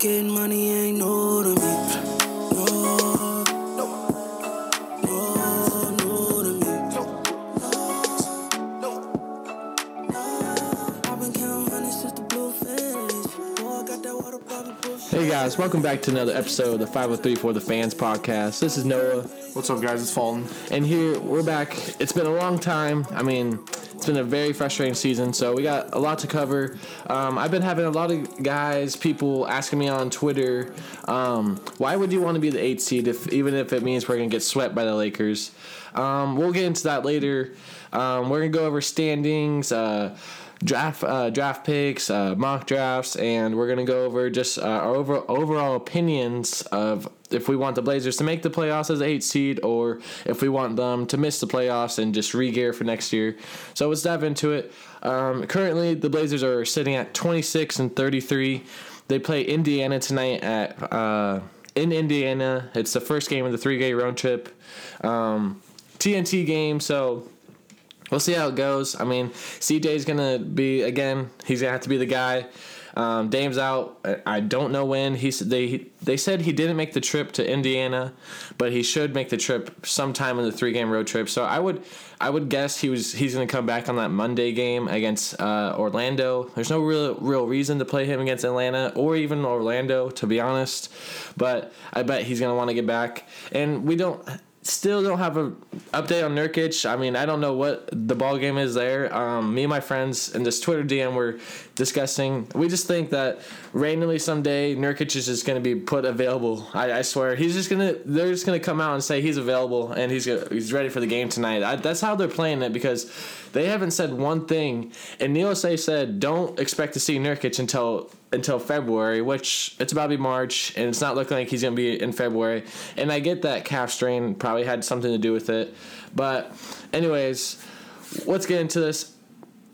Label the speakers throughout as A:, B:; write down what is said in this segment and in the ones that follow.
A: Getting money ain't new to me. No, no, no, new to me. I've been counting honey since the blue fish. Boy, I got that water bottle.
B: Hey guys, welcome back to another episode of the 503 for the Fans podcast. This is Noah,
C: What's up, guys? It's Fulton.
B: and here we're back. It's been a long time. I mean, it's been a very frustrating season, so we got a lot to cover. Um, I've been having a lot of guys, people asking me on Twitter, um, why would you want to be the eighth seed if even if it means we're gonna get swept by the Lakers? Um, we'll get into that later. Um, we're gonna go over standings. Uh, draft uh, draft picks, uh, mock drafts, and we're gonna go over just uh, our over, overall opinions of if we want the Blazers to make the playoffs as eight seed or if we want them to miss the playoffs and just re-gear for next year. So let's dive into it. Um, currently, the Blazers are sitting at 26 and 33. They play Indiana tonight at uh, in Indiana. It's the first game of the three-game road trip. Um, TNT game, so we'll see how it goes. I mean, CJ's gonna be again. He's gonna have to be the guy. Um, Dame's out. I- don't know when. He they they said he didn't make the trip to Indiana, but he should make the trip sometime in the three game road trip. So I would I would guess he was he's gonna come back on that Monday game against uh, Orlando. There's no real real reason to play him against Atlanta or even Orlando to be honest, but I bet he's gonna want to get back. And we don't still don't have a update on Nurkic. I mean, I don't know what the ball game is there. Um, me and my friends in this Twitter DM were discussing. We just think that randomly someday Nurkic is just going to be put available. I, I swear, he's just gonna. They're just gonna come out and say he's available and he's gonna, he's ready for the game tonight. I, that's how they're playing it because they haven't said one thing. And Neil Say said, don't expect to see Nurkic until until February, which it's about to be March, and it's not looking like he's to be in February. And I get that calf strain probably had something to do with it. But, anyways, let's get into this.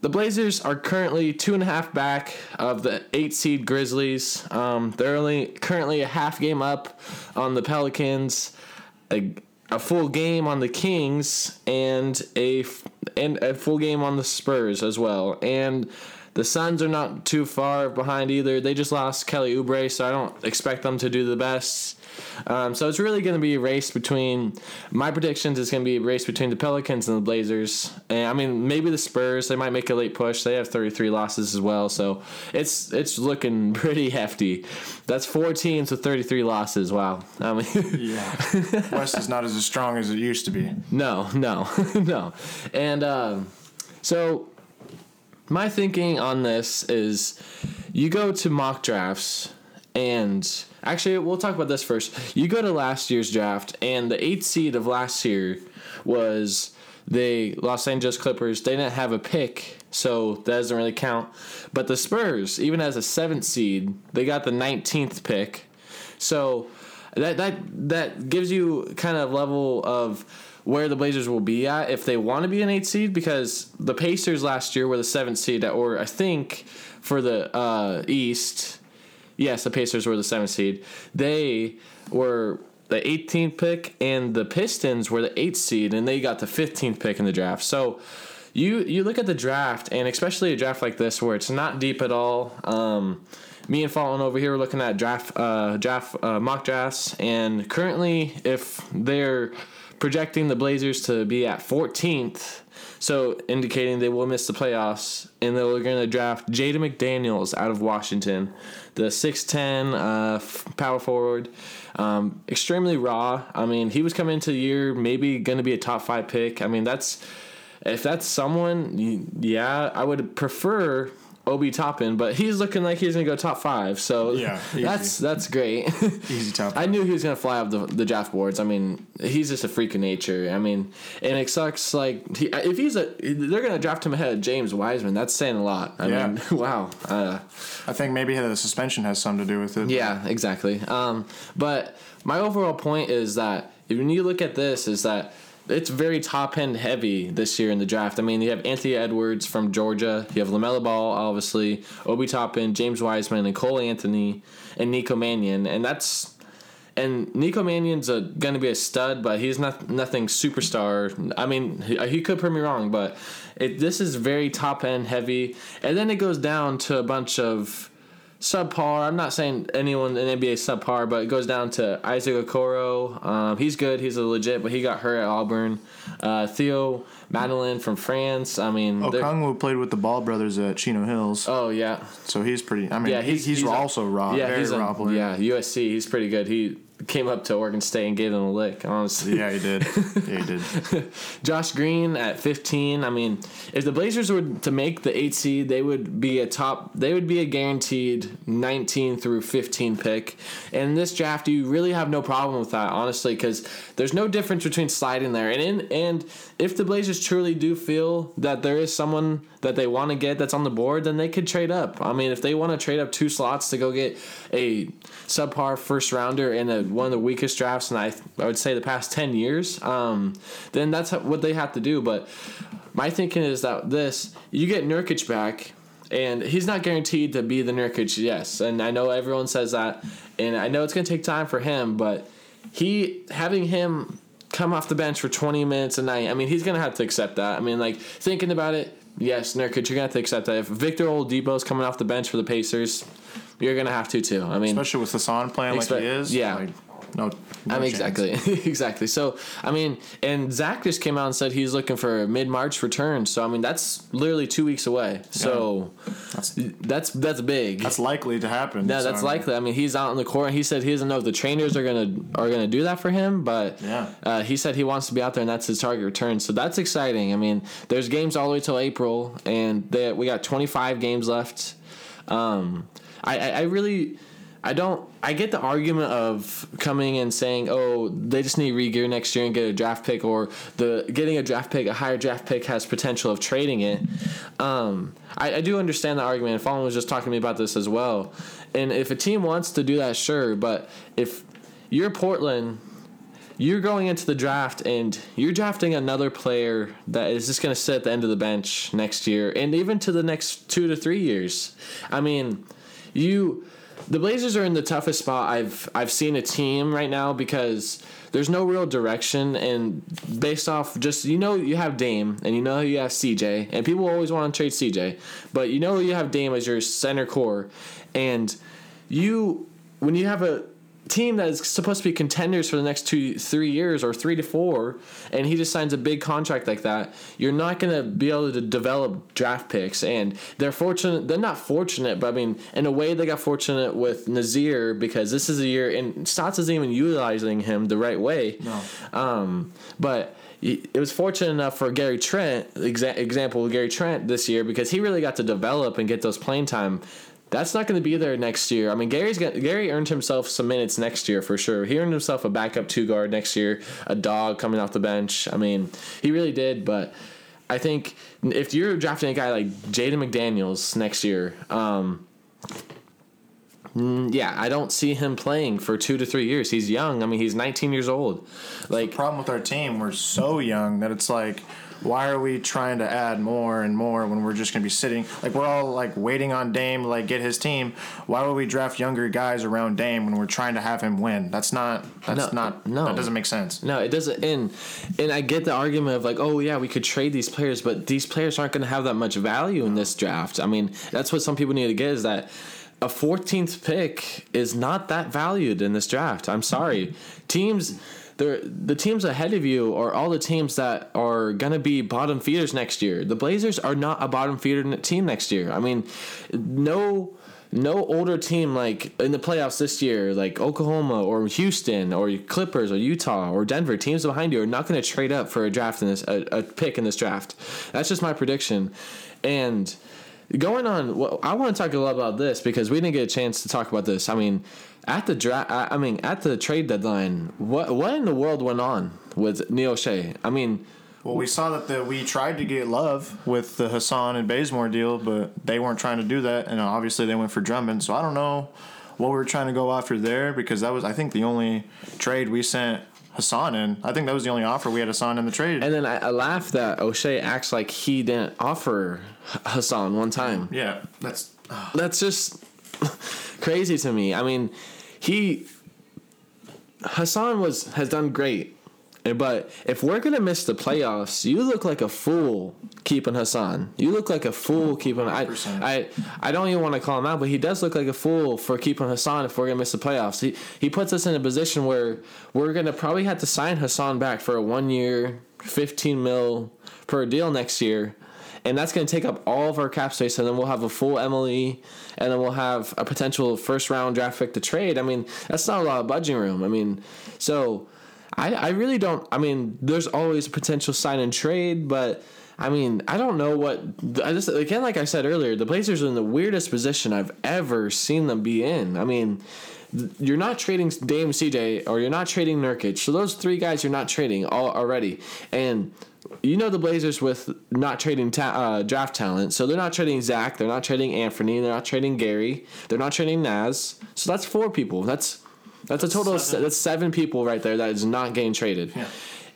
B: The Blazers are currently two and a half back of the eight seed Grizzlies. Um, they're only currently a half game up on the Pelicans, a, a full game on the Kings, and a and a full game on the Spurs as well. And the Suns are not too far behind either. They just lost Kelly Oubre, so I don't expect them to do the best. Um, so it's really going to be a race between my predictions. Is going to be a race between the Pelicans and the Blazers. And I mean, maybe the Spurs. They might make a late push. They have 33 losses as well, so it's it's looking pretty hefty. That's four teams with 33 losses. Wow. I mean,
C: Yeah. West is not as strong as it used to be.
B: no, no, no. And um, so my thinking on this is you go to mock drafts and actually we'll talk about this first. You go to last year's draft and the eighth seed of last year was the Los Angeles Clippers. They didn't have a pick, so that doesn't really count. But the Spurs, even as a seventh seed, they got the nineteenth pick. So that that that gives you kind of level of where the Blazers will be at if they want to be an eight seed because the Pacers last year were the seventh seed, or I think for the uh, East, yes, the Pacers were the seventh seed. They were the 18th pick, and the Pistons were the eighth seed, and they got the 15th pick in the draft. So you you look at the draft, and especially a draft like this where it's not deep at all. Um, me and Fallon over here are looking at draft uh, draft uh, mock drafts, and currently, if they're projecting the Blazers to be at 14th, so indicating they will miss the playoffs, and they're going to draft Jaden McDaniels out of Washington, the 6'10 uh, f- power forward. Um, extremely raw. I mean, he was coming into the year maybe going to be a top five pick. I mean, that's if that's someone, yeah, I would prefer Obi Toppin, but he's looking like he's gonna go top five. So
C: Yeah, easy.
B: that's that's great.
C: Easy top.
B: I knew he was gonna fly off the, the draft boards. I mean, he's just a freak of nature. I mean, and it sucks. Like he, if he's a, they're gonna draft him ahead of James Wiseman. That's saying a lot. I
C: Yeah.
B: mean, wow. Uh,
C: I think maybe the suspension has something to do with it.
B: yeah, exactly. Um, but my overall point is that if when you look at this, is that it's very top end heavy this year in the draft. I mean, you have Anthony Edwards from Georgia, you have LaMelo Ball, obviously, Obi Toppin, James Wiseman, and Cole Anthony, and Nico Mannion, and that's. And Nico Mannion's a, gonna be a stud, but he's not nothing superstar. I mean, he, he could prove me wrong, but it, this is very top end heavy. And then it goes down to a bunch of subpar. I'm not saying anyone in NBA is subpar, but it goes down to Isaac Okoro. Um, he's good. He's a legit, but he got hurt at Auburn. Uh, Theo Maledon from France. I mean,
C: Okongwu played with the Ball brothers at Chino Hills,
B: oh yeah,
C: so he's pretty. I mean,
B: yeah.
C: he's, he's,
B: a-
C: also raw.
B: Yeah,
C: very
B: he's a,
C: raw player.
B: yeah. USC. He's pretty good. He came up to Oregon State and gave them a lick. Honestly,
C: Yeah, he did. Yeah, he did.
B: Josh Green at 15. I mean, if the Blazers were to make the 8 seed, they would be a top they would be a guaranteed 19 through 15 pick. And in this draft, you really have no problem with that, honestly, cuz there's no difference between sliding there. And in, and if the Blazers truly do feel that there is someone that they want to get that's on the board, then they could trade up. I mean, if they want to trade up two slots to go get a subpar first rounder in a, one of the weakest drafts in I, I would say the past 10 years, um, then that's what they have to do. But my thinking is that this, you get Nurkic back, and he's not guaranteed to be the Nurkic, yes. And I know everyone says that, and I know it's going to take time for him, but he, having him come off the bench for 20 minutes a night, I mean, he's going to have to accept that. I mean, like, thinking about it, yes, Nurkic, you're going to have to accept that. If Victor Oladipo's coming off the bench for the Pacers, you're going to have to, too. I mean,
C: Especially with Hassan playing like
B: Expect-
C: he is.
B: yeah.
C: Like, no. no
B: I mean,
C: chance.
B: exactly, exactly. So, I mean, and Zach just came out and said he's looking for a mid March return. So, I mean, that's literally two weeks away. So,
C: That's,
B: that's that's big.
C: that's likely to happen.
B: yeah,
C: so,
B: that's
C: I mean,
B: likely. I mean, he's out in the court. and He said he doesn't know if the trainers are gonna are gonna do that for him, but
C: Yeah.
B: uh, he said he wants to be out there, and that's his target return. So that's exciting. I mean, there's games all the way till April, and they, we got 25 games left. Um, I, I, really. I don't. I get the argument of coming and saying, "Oh, they just need regear next year and get a draft pick," or the getting a draft pick, a higher draft pick, has potential of trading it. Um, I, I do understand the argument. And Fallon was just talking to me about this as well. And if a team wants to do that, sure. But if you're Portland, you're going into the draft and you're drafting another player that is just going to sit at the end of the bench next year and even to the next two to three years. I mean, you the Blazers are in the toughest spot I've I've seen a team right now because there's no real direction and based off just you know you have Dame and you know you have CJ and people always want to trade CJ but you know you have Dame as your center core and you when you have a team that is supposed to be contenders for the next two three years or three to four and he just signs a big contract like that you're not going to be able to develop draft picks and they're fortunate they're not fortunate but i mean in a way they got fortunate with Nassir because this is a year and stotts isn't even utilizing him the right way
C: No.
B: um, but it was fortunate enough for Gary Trent, exa- example Gary Trent this year, because he really got to develop and get those playing time. That's not going to be there next year. I mean, Gary's got, Gary earned himself some minutes next year for sure. He earned himself a backup two guard next year, a dog coming off the bench. I mean, he really did. But I think if you're drafting a guy like Jaden McDaniels next year, um, mm, yeah, I don't see him playing for two to three years. He's young. I mean, he's 19 years old. Like,
C: problem with our team, we're so young that it's like, why are we trying to add more and more when we're just gonna be sitting? Like we're all like waiting on Dame to like get his team. Why would we draft younger guys around Dame when we're trying to have him win? That's not. That's
B: No,
C: not.
B: no.
C: that doesn't make sense.
B: No, it doesn't. And and I get the argument of like, oh yeah, we could trade these players, but these players aren't going to have that much value in this draft. I mean, that's what some people need to get is that a 14th pick is not that valued in this draft. I'm sorry, teams. The, teams ahead of you are all the teams that are going to be bottom feeders next year. The Blazers are not a bottom feeder team next year. I mean, no no older team like in the playoffs this year, like Oklahoma or Houston or Clippers or Utah or Denver, teams behind you are not going to trade up for a draft in this a, a pick in this draft. That's just my prediction. And going on, well, I want to talk a lot about this because we didn't get a chance to talk about this. I mean, at the draft, I I mean, at the trade deadline, what what in the world went on with Neil Olshey? I mean,
C: Well, we saw that the, we tried to get Love with the Hassan and Bazemore deal, but they weren't trying to do that, and obviously they went for Drummond. So I don't know what we were trying to go after there because that was, I think, the only trade we sent Hassan in. I think that was the only offer we had Hassan in the trade.
B: and then I, I laugh that Olshey acts like he didn't offer Hassan one time.
C: yeah, that's
B: That's just crazy to me. I mean, he Hassan was has done great, But if we're gonna miss the playoffs, you look like a fool keeping Hassan. You look like a fool keeping. I,
C: 100%.
B: I, I don't even want to call him out, but he does look like a fool for keeping Hassan. If we're gonna miss the playoffs, he he puts us in a position where we're gonna probably have to sign Hassan back for a one year, fifteen mil per deal next year. And that's going to take up all of our cap space, and then we'll have a full MLE, and then we'll have a potential first round draft pick to trade. I mean, that's not a lot of budging room. I mean, so I, I really don't. I mean, there's always a potential sign and trade, but I mean, I don't know what. I just again, like I said earlier, the Blazers are in the weirdest position I've ever seen them be in. I mean, you're not trading Dame CJ or you're not trading Nurkic. So those three guys you're not trading all already, and. You know the Blazers with not trading ta- uh, draft talent, so they're not trading Zach, they're not trading Anthony, they're not trading Gary, they're not trading Naz. So that's four people. That's that's a total of se-
C: Seven.
B: that's seven people right there that is not getting traded.
C: Yeah.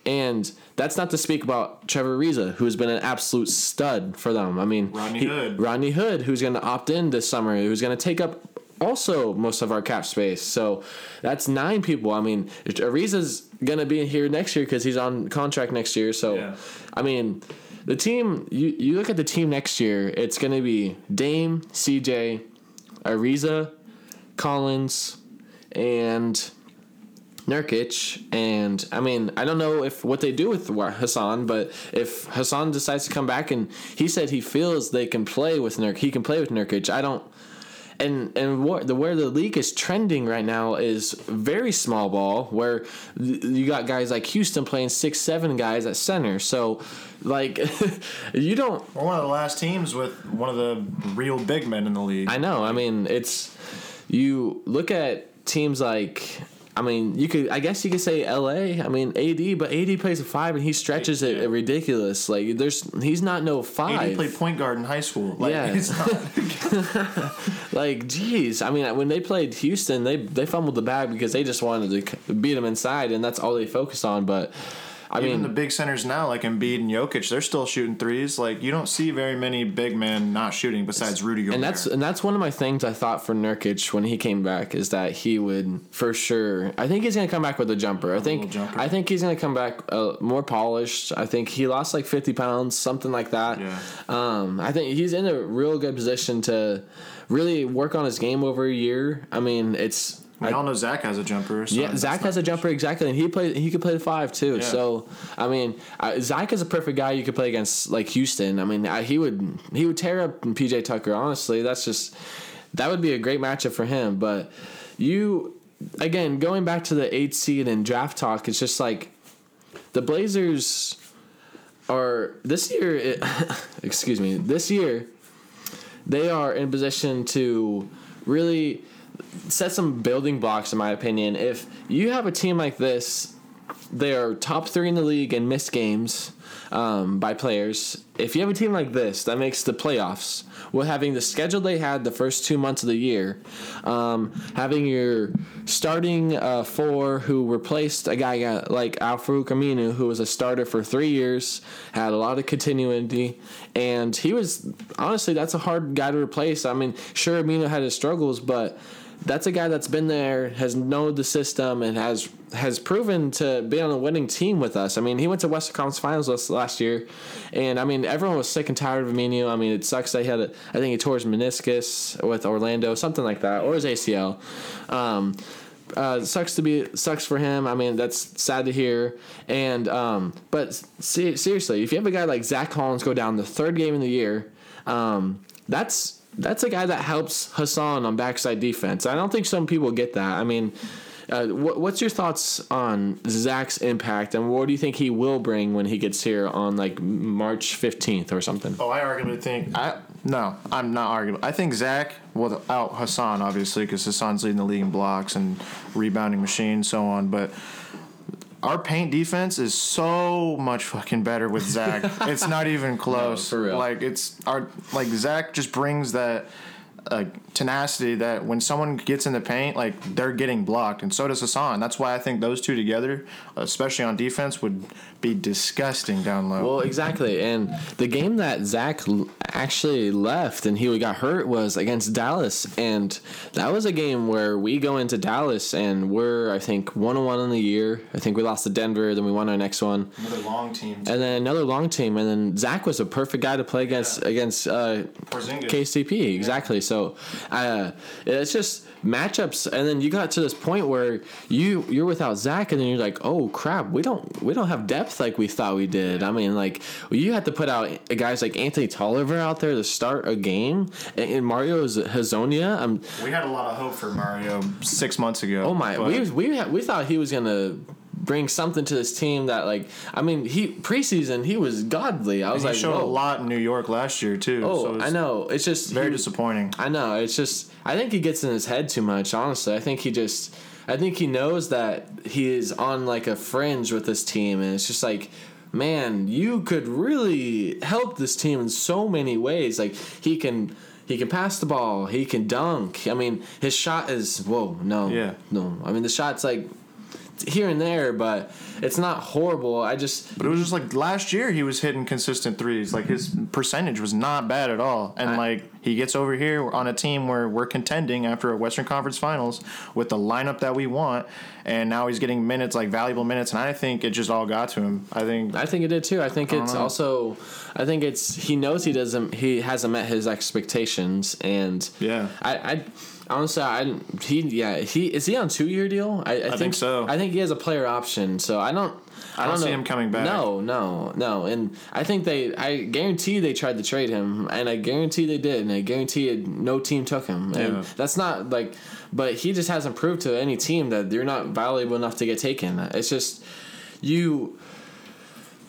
B: And that's not to speak about Trevor Ariza, who has been an absolute stud for them. I mean,
C: Rodney Hood.
B: Rodney Hood, who's going to opt in this summer, who's going to take up also most of our cap space. So that's nine people. I mean, Ariza's going to be here next year because he's on contract next year. So,
C: Yeah.
B: I mean, the team, you, you look at the team next year, it's going to be Dame, CJ, Ariza, Collins, and Nurkic, and I mean, I don't know if what they do with Hassan, but if Hassan decides to come back and he said he feels they can play with Nurk, he can play with Nurkic. I don't, and and what the where the league is trending right now is very small ball, where th- you got guys like Houston playing six seven guys at center. So, like, you don't
C: We're one of the last teams with one of the real big men in the league.
B: I know. I mean, it's you look at teams like. I mean, you could. I guess you could say L.A. I mean, AD, but AD plays a five and he stretches it ridiculous. Like, there's he's not no five.
C: AD played point guard in high school. Like,
B: Yeah. Like, geez. I mean, when they played Houston, they they fumbled the bag because they just wanted to beat them inside, and that's all they focused on. But I
C: even
B: mean,
C: the big centers now, like Embiid and Jokic, they're still shooting threes. Like you don't see very many big men not shooting besides Rudy Gobert.
B: and that's and that's one of my things I thought for Nurkic when he came back is that he would for sure. I think he's gonna come back with a jumper. I think. I think he's gonna come back uh, more polished. I think he lost like fifty pounds, something like that.
C: Yeah.
B: Um, I think he's in a real good position to really work on his game over a year. I mean, it's.
C: We
B: I-
C: all know Zach has a jumper. So
B: yeah, Zach has a jumper exactly, and he play. He could play the five too.
C: Yeah.
B: So I mean, uh, Zach is a perfect guy you could play against, like Houston. I mean, I, he would he would tear up PJ Tucker. Honestly, that's just that would be a great matchup for him. But you again going back to the eight seed and draft talk, it's just like the Blazers are this year. It, excuse me, this year they are in position to really set some building blocks in my opinion. If you have a team like this they are top three in the league in missed games um, by players. If you have a team like this that makes the playoffs with having the schedule they had the first two months of the year um, having your starting uh, four who replaced a guy uh, like Al Farouq Aminu who was a starter for three years had a lot of continuity and he was honestly that's a hard guy to replace. I mean sure Aminu had his struggles but that's a guy that's been there, has known the system, and has has proven to be on a winning team with us. I mean, he went to Western Conference Finals last, year, and I mean, everyone was sick and tired of Aminu. I mean, it sucks that he had a, I think he tore his meniscus with Orlando, something like that, or his ACL. Um, uh, sucks to be sucks for him. I mean, that's sad to hear. And um, but se- seriously, if you have a guy like Zach Collins go down the third game of the year, um, that's that's a guy that helps Hassan on backside defense. I don't think some people get that. I mean, uh, what, what's your thoughts on Zach's impact, and what do you think he will bring when he gets here on like March fifteenth or something?
C: Oh, I arguably think I no, I'm not arguing. I think Zach without Hassan, obviously, because Hassan's leading the league in blocks and rebounding machine, so on. But our paint defense is so much fucking better with Zach. it's not even close.
B: for real.
C: Like it's our like Zach just brings that like tenacity that when someone gets in the paint, like they're getting blocked, and so does Hassan. That's why I think those two together, especially on defense, would be disgusting down low.
B: Well, exactly. And the game that Zach actually left and he got hurt was against Dallas. And that was a game where we go into Dallas and we're, I think, 1 on 1 in the year. I think we lost to Denver, then we won our next one.
C: Another long team.
B: And then another long team. And then Zach was a perfect guy to play against against uh, KCP. Exactly. So uh, it's just matchups and then you got to this point where you you're without Zach and then you're like oh crap we don't we don't have depth like we thought we did I mean like you had to put out guys like Anthony Tolliver out there to start a game and, and Mario Hezonja I'm
C: We had a lot of hope for Mario six months ago.
B: oh my we we had, we thought he was gonna bring something to this team that like I mean he preseason he was godly I was
C: he
B: like
C: showed
B: whoa.
C: a lot in New York last year too.
B: oh
C: so
B: I know it's just
C: Very
B: he-
C: disappointing.
B: I know. It's just I think he gets in his head too much. Honestly, I think he just I think he knows that he is on like a fringe with this team, and it's just like. Man, you could really help this team in so many ways. Like he can, he can pass the ball. He can dunk. I mean, his shot is whoa, no,
C: Yeah.
B: no. I mean, the shot's like here and there, but it's not horrible. I just
C: But it was just like last year he was hitting consistent threes. Like his percentage was not bad at all. And
B: I-
C: like he gets over here on a team where we're contending after a Western Conference Finals with the lineup that we want, and now he's getting minutes like valuable minutes. And I think it just all got to him. I think
B: I think it did too. I think it's
C: know.
B: also, I think it's he knows he doesn't he hasn't met his expectations, and
C: Yeah.
B: I, I honestly I he yeah he is he on two year deal? I, I,
C: think so.
B: I think he has a player option, so I don't. I,
C: I don't
B: know.
C: see him coming back.
B: No, no, no, and I think they. I guarantee they tried to trade him, and I guarantee they did, and I guarantee it, no team took him, and
C: Yeah.
B: that's not like. But he just hasn't proved to any team that you're not valuable enough to get taken. It's just you.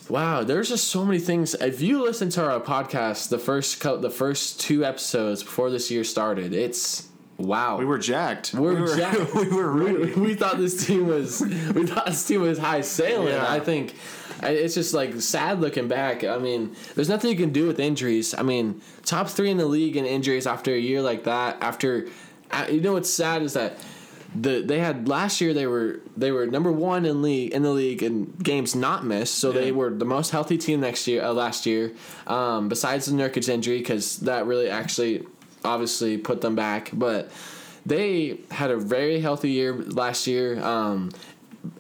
B: Wow, there's just so many things. If you listen to our podcast, the first co- the first two episodes before this year started, it's wow.
C: we were jacked.
B: We're
C: we were,
B: jacked.
C: we were ready.
B: we thought this team was we thought this team was high sailing.
C: Yeah.
B: I think it's just like sad looking back. I mean, there's nothing you can do with injuries. I mean, top three in the league in injuries after a year like that. After uh, you know what's sad is that the they had last year they were they were number one in league in the league in games not missed. So they were the most healthy team next year uh, last year. Um, besides the Nurkic injury, because that really actually obviously put them back, but they had a very healthy year last year. Um,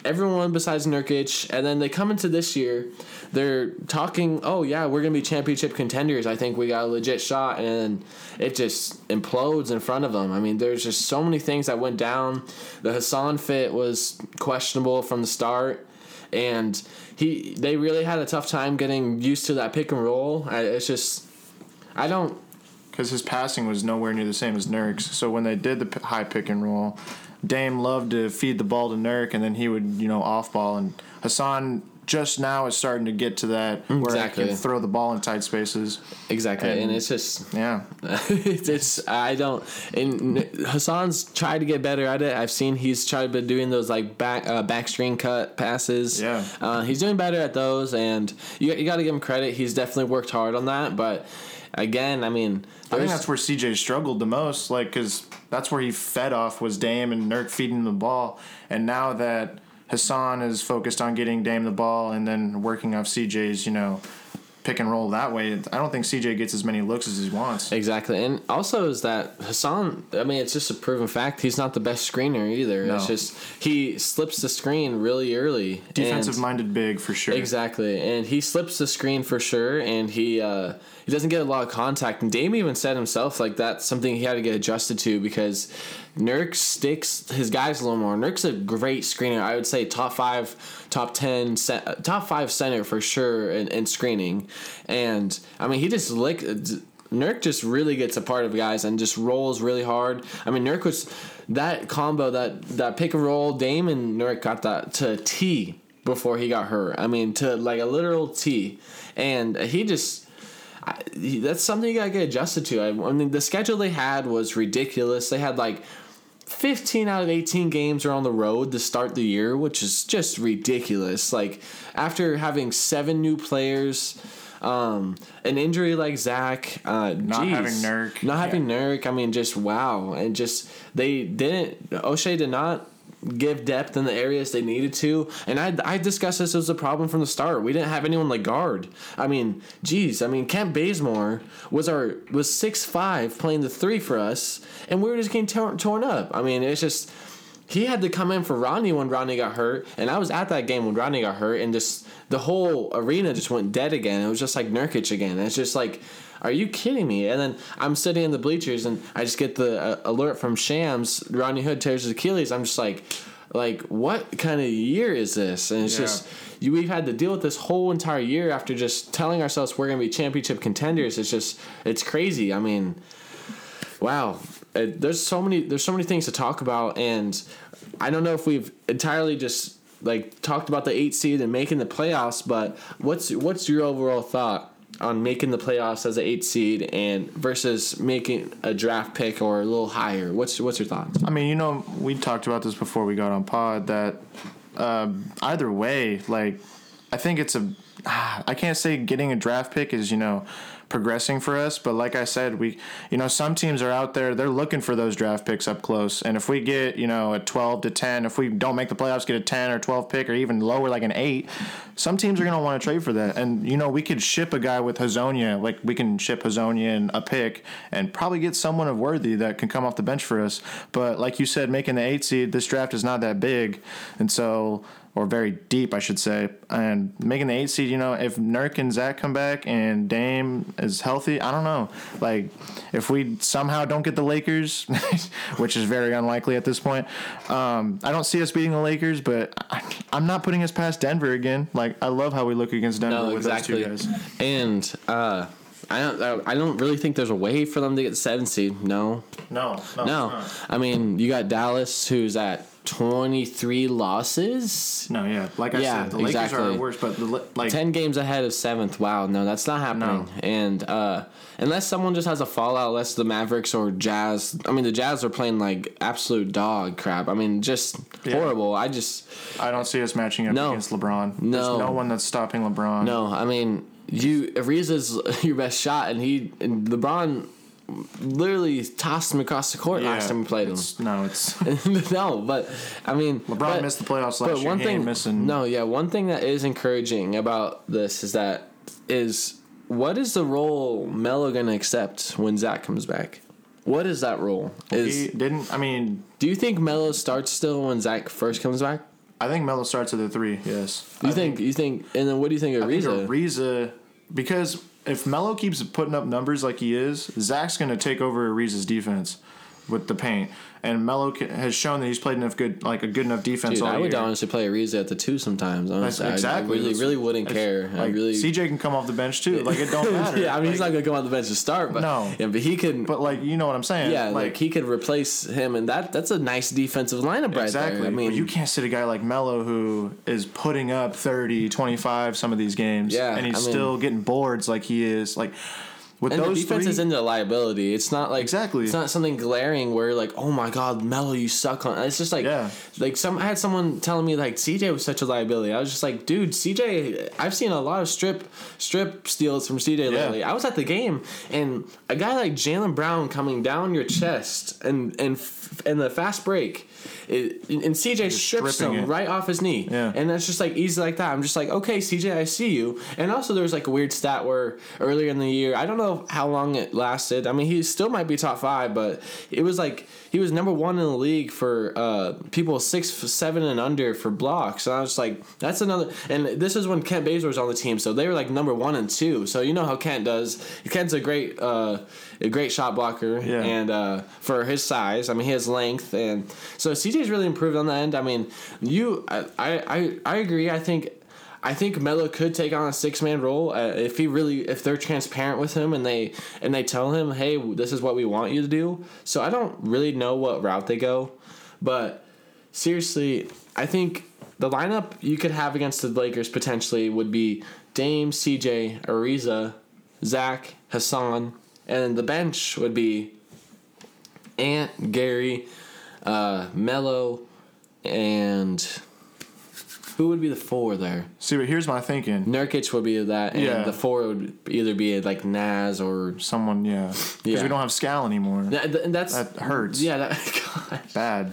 B: everyone besides Nurkic, and then they come into this year, they're talking, oh yeah, we're gonna be championship contenders. I think we got a legit shot, and it just implodes in front of them. I mean, there's just so many things that went down. The Hassan fit was questionable from the start, and he they really had a tough time getting used to that pick and roll. I, it's just, I don't.
C: Because his passing was nowhere near the same as Nurk's. So when they did the p- high pick and roll, Dame loved to feed the ball to Nurk, and then he would you know off ball. And Hassan just now is starting to get to that where
B: Exactly.
C: he can throw the ball in tight spaces.
B: Exactly, and,
C: And-
B: it's just
C: Yeah,
B: it's, it's I don't and Hassan's tried to get better at it. I've seen he's tried to doing those like back uh, back string cut passes.
C: Yeah.
B: uh, he's doing better at those, and you you got to give him credit. He's definitely worked hard on that. But again, I mean,
C: I think that's where CJ struggled the most, like because that's where he fed off was Dame and Nurk feeding the ball, and now that Hassan is focused on getting Dame the ball and then working off CJ's, you know, pick and roll that way. I don't think CJ gets as many looks as he wants.
B: Exactly, and also is that Hassan? I mean, it's just a proven fact. He's not the best screener either. It's just he slips the screen really early.
C: Defensive minded big for sure.
B: Exactly, and he slips the screen for sure, and he uh, he doesn't get a lot of contact. And Dame even said himself like that's something he had to get adjusted to because Nurk sticks his guys a little more. Nurk's a great screener. I would say top five, top ten, top five center for sure in, in screening. And I mean, he just lick. Nurk just really gets a part of guys and just rolls really hard. I mean, Nurk was that combo that that pick and roll. Dame and Nurk got that to T before he got hurt. I mean, to like a literal T, and he just. I, that's something you gotta get adjusted to. I, I mean, the schedule they had was ridiculous. They had like 15 out of 18 games are on the road to start the year, which is just ridiculous. Like after having seven new players, Um, an injury like Zach, uh,
C: Not
B: geez.
C: having Nurk.
B: not having Nurk. I mean, just wow, and just they didn't. Olshey did not give depth in the areas they needed to, and I I discussed this as a problem from the start. We didn't have anyone like guard. I mean, geez, I mean Kent Bazemore was our was six five playing the three for us, and we were just getting torn, torn up. I mean, it's just he had to come in for Rodney when Rodney got hurt, and I was at that game when Rodney got hurt, and just the whole arena just went dead again. It was just like Nurkic again. It's just like, are you kidding me? And then I'm sitting in the bleachers, and I just get the uh, alert from Shams. Rodney Hood tears his Achilles. I'm just like, like what kind of year is this? And it's
C: Yeah.
B: just you, we've had to deal with this whole entire year after just telling ourselves we're gonna be championship contenders. It's just it's crazy. I mean wow Uh, there's so many there's so many things to talk about and i don't know if we've entirely just like talked about the eight seed and making the playoffs but what's what's your overall thought on making the playoffs as an eight seed and versus making a draft pick or a little higher what's what's your thoughts
C: I mean, you know, we talked about this before we got on pod that um, either way, like, I think it's a. I can't say getting a draft pick is, you know, progressing for us, but like I said, we, you know, some teams are out there, they're looking for those draft picks up close. And if we get, you know, a 12 to 10, if we don't make the playoffs, get a 10 or 12 pick or even lower, like an 8, some teams are going to want to trade for that. And, you know, we could ship a guy with Hezonja, like we can ship Hezonja and a pick and probably get someone of worthy that can come off the bench for us. But like you said, making the 8 seed, this draft is not that big. And so or very deep, I should say. And making the eight seed, you know, if Nurk and Zach come back and Dame is healthy, I don't know. Like, if we somehow don't get the Lakers, which is very unlikely at this point, um, I don't see us beating the Lakers, but I, I'm not putting us past Denver again. Like, I love how we look against Denver
B: no
C: with
B: exactly
C: those two guys.
B: and uh I don't. I don't really think there's a way for them to get the seven seed. No,
C: No, no,
B: no. I mean, you got Dallas, who's at 23 losses.
C: no, yeah. Like I
B: Yeah,
C: said, the Lakers
B: exactly.
C: are worse, but the, like
B: 10 games ahead of seventh. Wow, no, that's not happening.
C: No.
B: And uh, unless someone just has a fallout, unless the Mavericks or Jazz, I mean, the Jazz are playing like absolute dog crap. I mean, just
C: Yeah.
B: horrible. I just,
C: I don't see us matching up
B: No.
C: against LeBron.
B: No.
C: There's no one that's stopping LeBron.
B: no, I mean, you, Ariza's your best shot, and he, and LeBron literally tossed him across the court last time we played him.
C: No, it's
B: no, but I mean,
C: LeBron
B: but-
C: missed the playoffs last
B: but
C: year.
B: one thing,
C: missing.
B: no, yeah, one thing that is encouraging about this is that is what is the role Melo gonna accept when Zach comes back? What is that role? Is
C: he didn't. I mean,
B: do you think Melo starts still when Zach first comes back?
C: I think Melo starts at the three. Yes.
B: You
C: I
B: think, you think and then what do you think of
C: I think
B: Ariza?
C: Because if Melo keeps putting up numbers like he is, Zach's going to take over Ariza's defense with the paint. And Melo has shown that he's played enough good, like a good enough defense
B: Dude,
C: all
B: I would
C: year.
B: honestly play Ariza at the two sometimes. Honestly, I-
C: exactly.
B: I really, really wouldn't care. I
C: Like,
B: really.
C: CJ can come off the bench too. Like it don't matter.
B: yeah, I mean he's not gonna come on the bench to start, but
C: No.
B: yeah, but he can.
C: But like you know what I'm saying?
B: Yeah, like, he could replace him, and that that's a nice defensive lineup right
C: Exactly.
B: there. I mean,
C: but you can't sit a guy like Melo who is putting up 30, 25 some of these games.
B: Yeah,
C: And he's
B: I mean-
C: still getting boards like he is. Like with
B: and the defense
C: three,
B: is into liability. It's not like
C: Exactly.
B: It's not something glaring where like, oh my god, Melo, you suck on. It's just like,
C: Yeah.
B: like some. I had someone telling me like CJ was such a liability. I was just like, dude, CJ. I've seen a lot of strip strip steals from CJ
C: Yeah.
B: lately. I was at the game and a guy like Jaylen Brown coming down your chest and and and the fast break. It, and CJ strips him
C: it.
B: right off his knee,
C: Yeah.
B: and that's just like easy like that. I'm just like, okay, CJ, I see you. And also, there was like a weird stat where earlier in the year, I don't know how long it lasted. I mean, he still might be top five, but it was like he was number one in the league for uh, people six, seven, and under for blocks. And I was like, that's another. And this is when Kent Bazemore was on the team, so they were like number one and two. So you know how Kent does. Kent's a great, uh, a great shot blocker,
C: Yeah.
B: and uh, for his size, I mean, he has length, and so CJ's really improved on the end. I mean, you, I, I, I agree. I think. I think Melo could take on a six man role uh, if he really if they're transparent with him and they and they tell him, hey, this is what we want you to do. So I don't really know what route they go, but seriously, I think the lineup you could have against the Lakers potentially would be Dame, CJ, Ariza, Zach, Hassan, and the bench would be Ant, Gary, uh, Melo, and Who would be the four there?
C: See, but here's my thinking.
B: Nurkic would be that, and
C: Yeah.
B: the four would either be like Naz or
C: Someone, yeah, because
B: Yeah.
C: we don't have Skal anymore.
B: That- that's
C: That hurts.
B: Yeah, that.
C: Bad.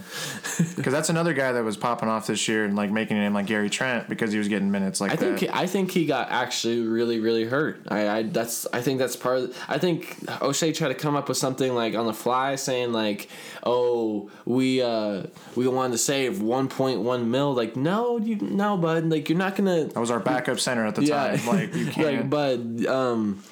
C: Because that's another guy that was popping off this year and like making a name like Gary Trent because he was getting minutes like
B: I
C: that.
B: think he, I think he got actually really really hurt. I, I that's I think that's part. Of, I think Olshey tried to come up with something like on the fly, saying like, "Oh, we uh we wanted to save 1.1 mil." Like, no, you no, bud. Like, you're not gonna.
C: that was our backup center at the
B: Yeah,
C: time. Like you can't.
B: like, bud. Um,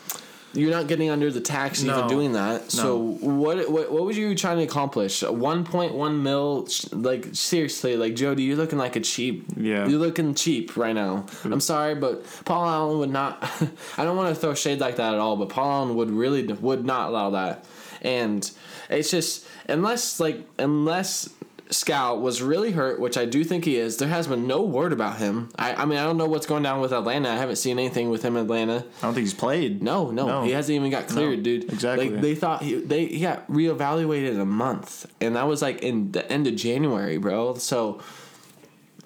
B: you're not getting under the tax even doing that. So what, what what was you trying to accomplish? 1.1 mil? Like seriously, like Jody, you're looking like a cheap.
C: Yeah.
B: You're looking cheap right now. I'm sorry, but Paul Allen would not. I don't want to throw shade like that at all, but Paul Allen would really would not allow that. And it's just unless like unless Skal was really hurt, which I do think he is. There has been no word about him. I, I mean, I don't know what's going down with Atlanta. I haven't seen anything with him in Atlanta.
C: I don't think he's played.
B: No, no,
C: No.
B: he hasn't even got cleared,
C: No,
B: dude.
C: exactly.
B: Like they thought he they he got reevaluated in a month, and that was like in the end of January, bro. So.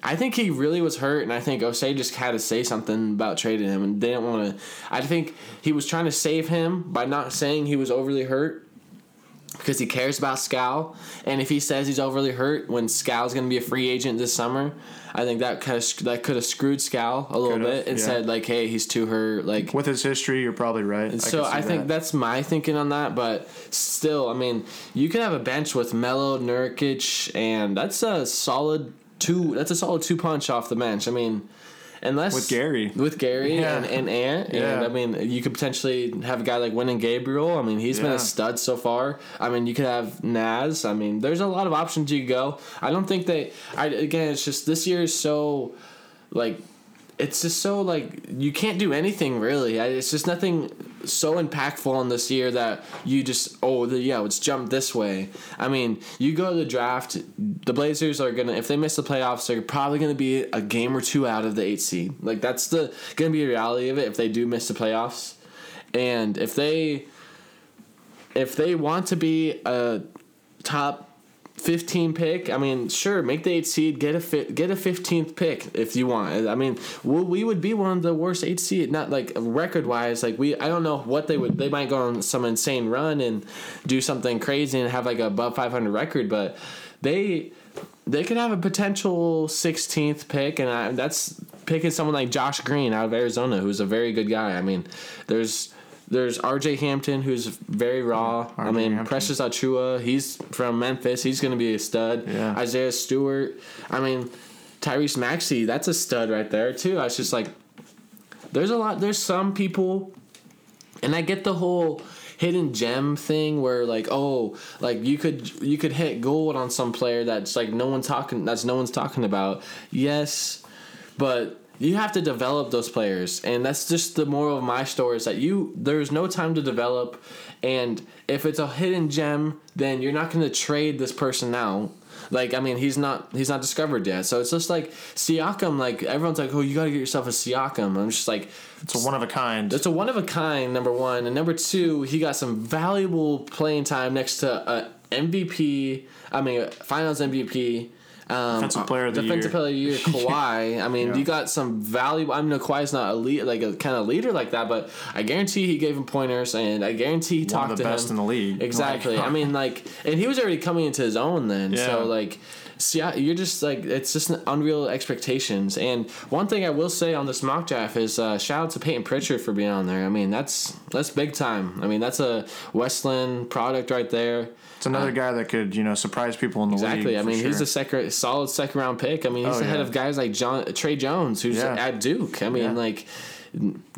B: I think he really was hurt, and I think Olshey just had to say something about trading him, and they didn't want to. I think he was trying to save him by not saying he was overly hurt, because he cares about Skal. And if he says he's overly hurt when Skal's going to be a free agent this summer, I think that kind of that could have screwed Scal a little bit and
C: yeah.
B: said like, "Hey, he's too hurt." Like,
C: With his history, you're probably right.
B: so
C: could see
B: I think that's my thinking on that. But still, I mean, you could have a bench with Melo, Nurkic, and that's a solid two. That's a solid two punch off the bench. I mean. Unless
C: With Gary.
B: with Gary
C: Yeah.
B: and, and Ant, and
C: Yeah.
B: I mean, you could potentially have a guy like Wenyen Gabriel. I mean, he's been a stud so far. I mean, you could have Naz. I mean, there's a lot of options you could go. I don't think they. I again, it's just this year is so like it's just so like you can't do anything really. It's just nothing so impactful on this year that you just oh the, yeah let's jump this way. I mean you go to the draft, the Blazers are gonna if they miss the playoffs they're probably gonna be a game or two out of the eight seed. Like that's the gonna be a reality of it if they do miss the playoffs, and if they if they want to be a top 15 pick, I mean, sure, make the 8 seed, get a fit, get a 15th pick if you want. I mean, we, we would be one of the worst 8 seed, not like record wise. Like we, I don't know what they would. They might go on some insane run and do something crazy and have like a above 500 record, but they they could have a potential 16th pick, and I, that's picking someone like Josh Green out of Arizona, who's a very good guy. I mean, there's there's R.J. Hampton, who's very raw. Mm,
C: I
B: mean,
C: Hampton.
B: Precious Achiuwa, he's from Memphis. He's going to be a stud.
C: Yeah.
B: Isaiah Stewart. I mean, Tyrese Maxey, that's a stud right there too. I was just like, there's a lot. There's some people, and I get the whole hidden gem thing where like oh like you could you could hit gold on some player that's like no one's talking that's no one's talking about yes but you have to develop those players and that's just the moral of my story is that you there's no time to develop and if it's a hidden gem then you're not going to trade this person out like I mean he's not he's not discovered yet so it's just like Siakam like everyone's like oh you got to get yourself a Siakam I'm just like
C: it's a one of a kind.
B: it's a one of a kind, number one. And number two, he got some valuable playing time next to a MVP, I mean, finals MVP. Um,
C: Defensive player of the
B: defensive
C: year.
B: player of the year, Kawhi. I mean,
C: Yeah.
B: you got some valuable. I mean, Kawhi's not a lead, like a kind of leader like that, but I guarantee he gave him pointers, and I guarantee he
C: One
B: talked
C: of the
B: to
C: best
B: him.
C: in the league.
B: Exactly.
C: Like-
B: I mean, like, and he was already coming into his own then.
C: Yeah.
B: So like, see, I- you're just like it's just unreal expectations. And one thing I will say on this mock draft is uh, shout out to Peyton Pritchard for being on there. I mean, that's that's big time. I mean, that's a West Linn product right there.
C: It's another guy that could, you know, surprise people in the league.
B: Exactly. I mean, he's a second, solid second round pick. I mean, he's
C: Oh,
B: ahead
C: yeah.
B: of guys like John Tre Jones, who's
C: Yeah.
B: at Duke. I mean,
C: Yeah.
B: like,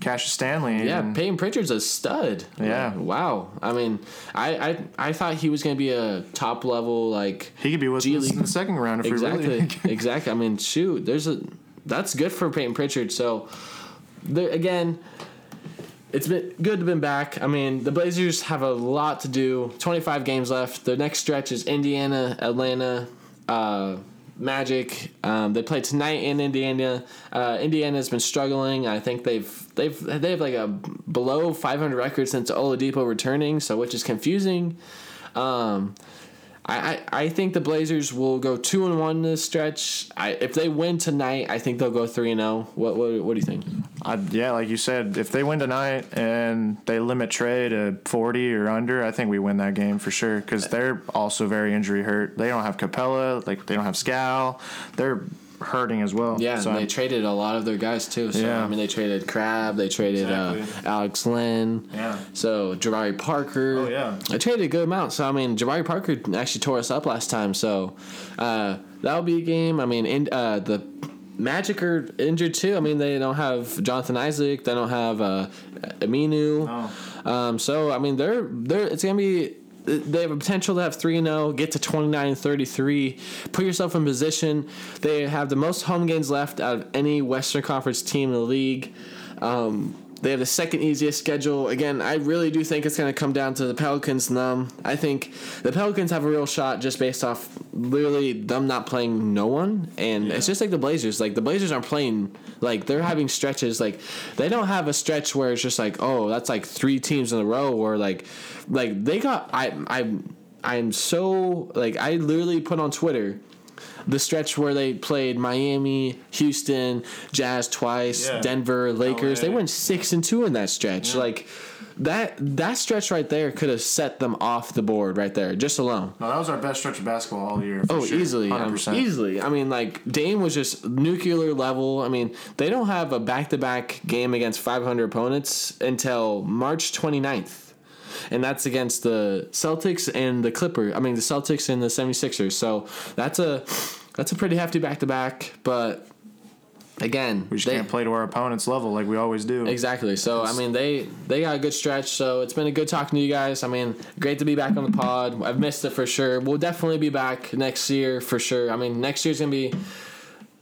C: Cassius Stanley.
B: yeah,
C: and-
B: Peyton Pritchard's a stud.
C: Yeah.
B: Wow. I mean, I I, I thought he was going to be a top level like
C: he could be with
B: G
C: us in the second round if
B: exactly
C: we really.
B: exactly. I mean, shoot, there's a that's good for Peyton Pritchard. So, there, again, it's been good to been back. I mean, the Blazers have a lot to do. 25 games left. The next stretch is Indiana, Atlanta, uh, Magic. Um, they play tonight in Indiana. Uh, Indiana's been struggling. I think they've they've they have like a below 500 record since Oladipo returning, so which is confusing. Um, I, I, think the Blazers will go two and one this stretch. I, if they win tonight, I think they'll go three and zero. What what what do you think?
C: Yeah, like you said, if they win tonight and they limit Trae to 40 or under, I think we win that game for sure because they're also very injury hurt. They don't have Capela, like they don't have Skal. They're hurting as well.
B: Yeah,
C: so
B: and they
C: I'm-
B: traded a lot of their guys too. So
C: Yeah.
B: I mean, they traded Crabbe, they traded uh, Alex Len.
C: Yeah.
B: So Jabari Parker.
C: Oh, yeah.
B: They traded a good amount. So I mean, Jabari Parker actually tore us up last time. So uh, that'll be a game. I mean, in, uh, the Magic are injured too. I mean, they don't have Jonathan Isaac. They don't have uh, Aminu.
C: Oh.
B: Um, so I mean, they're they're it's gonna be. They have a potential to have three and zero, get to twenty nine and thirty three. Put yourself in position. They have the most home games left out of any Western Conference team in the league. Um, they have the second easiest schedule. Again, I really do think it's going to come down to the Pelicans and them. I think the Pelicans have a real shot just based off literally them not playing no one. And it's just like the Blazers. Like the Blazers aren't playing like they're having stretches. Like they don't have a stretch where it's just like, oh, that's like three teams in a row or like like they got I I I'm so like I literally put on Twitter the stretch where they played Miami, Houston, Jazz twice,
C: Yeah.
B: Denver, Lakers. They went six and two in that stretch. Like that that stretch right there could have set them off the board right there, just alone.
C: No, that was our best stretch of basketball all year. for
B: Oh,
C: sure.
B: easily, um,
C: 100%.
B: easily. I mean, like Dame was just nuclear level. I mean, they don't have a back to back game against 500 opponents until March 29th. And that's against the Celtics and the Clipper. I mean, the Celtics and the 76ers. So that's a that's a pretty hefty back to back. But again,
C: We just
B: they-
C: can't play to our opponent's level like we always do.
B: Exactly. So I mean, they they got a good stretch. So it's been a good talking to you guys. I mean, great to be back on the pod. I've missed it for sure. We'll definitely be back next year for sure. I mean, next year's gonna be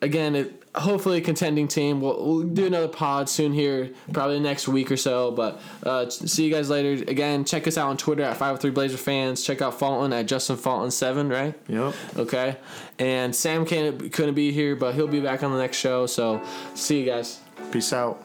B: again. It, hopefully a contending team. We'll, we'll do another pod soon here, probably next week or so. But uh, see you guys later. Again, check us out on Twitter at 503 Blazer Fans. Check out Fulton at Justin Fulton Seven. Right.
C: Yep.
B: Okay. And Sam can't couldn't be here, but he'll be back on the next show. So see you guys.
C: Peace out.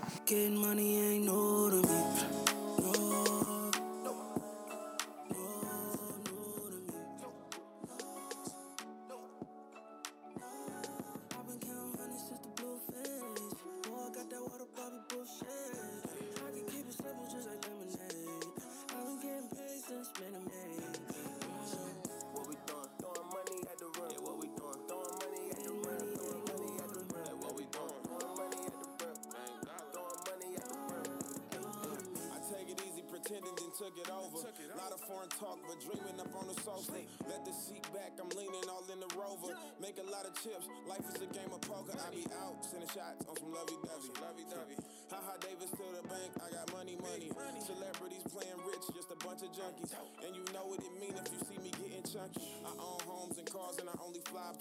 D: Make a lot of chips, life is a game of poker. I be out, sending shots on some lovey dovey. Lovey dovey. Davis to the bank, I got money, money. Celebrities playing rich, just a bunch of junkies. And you know what it mean if you see me getting chunky. I own homes and cars, and I only fly.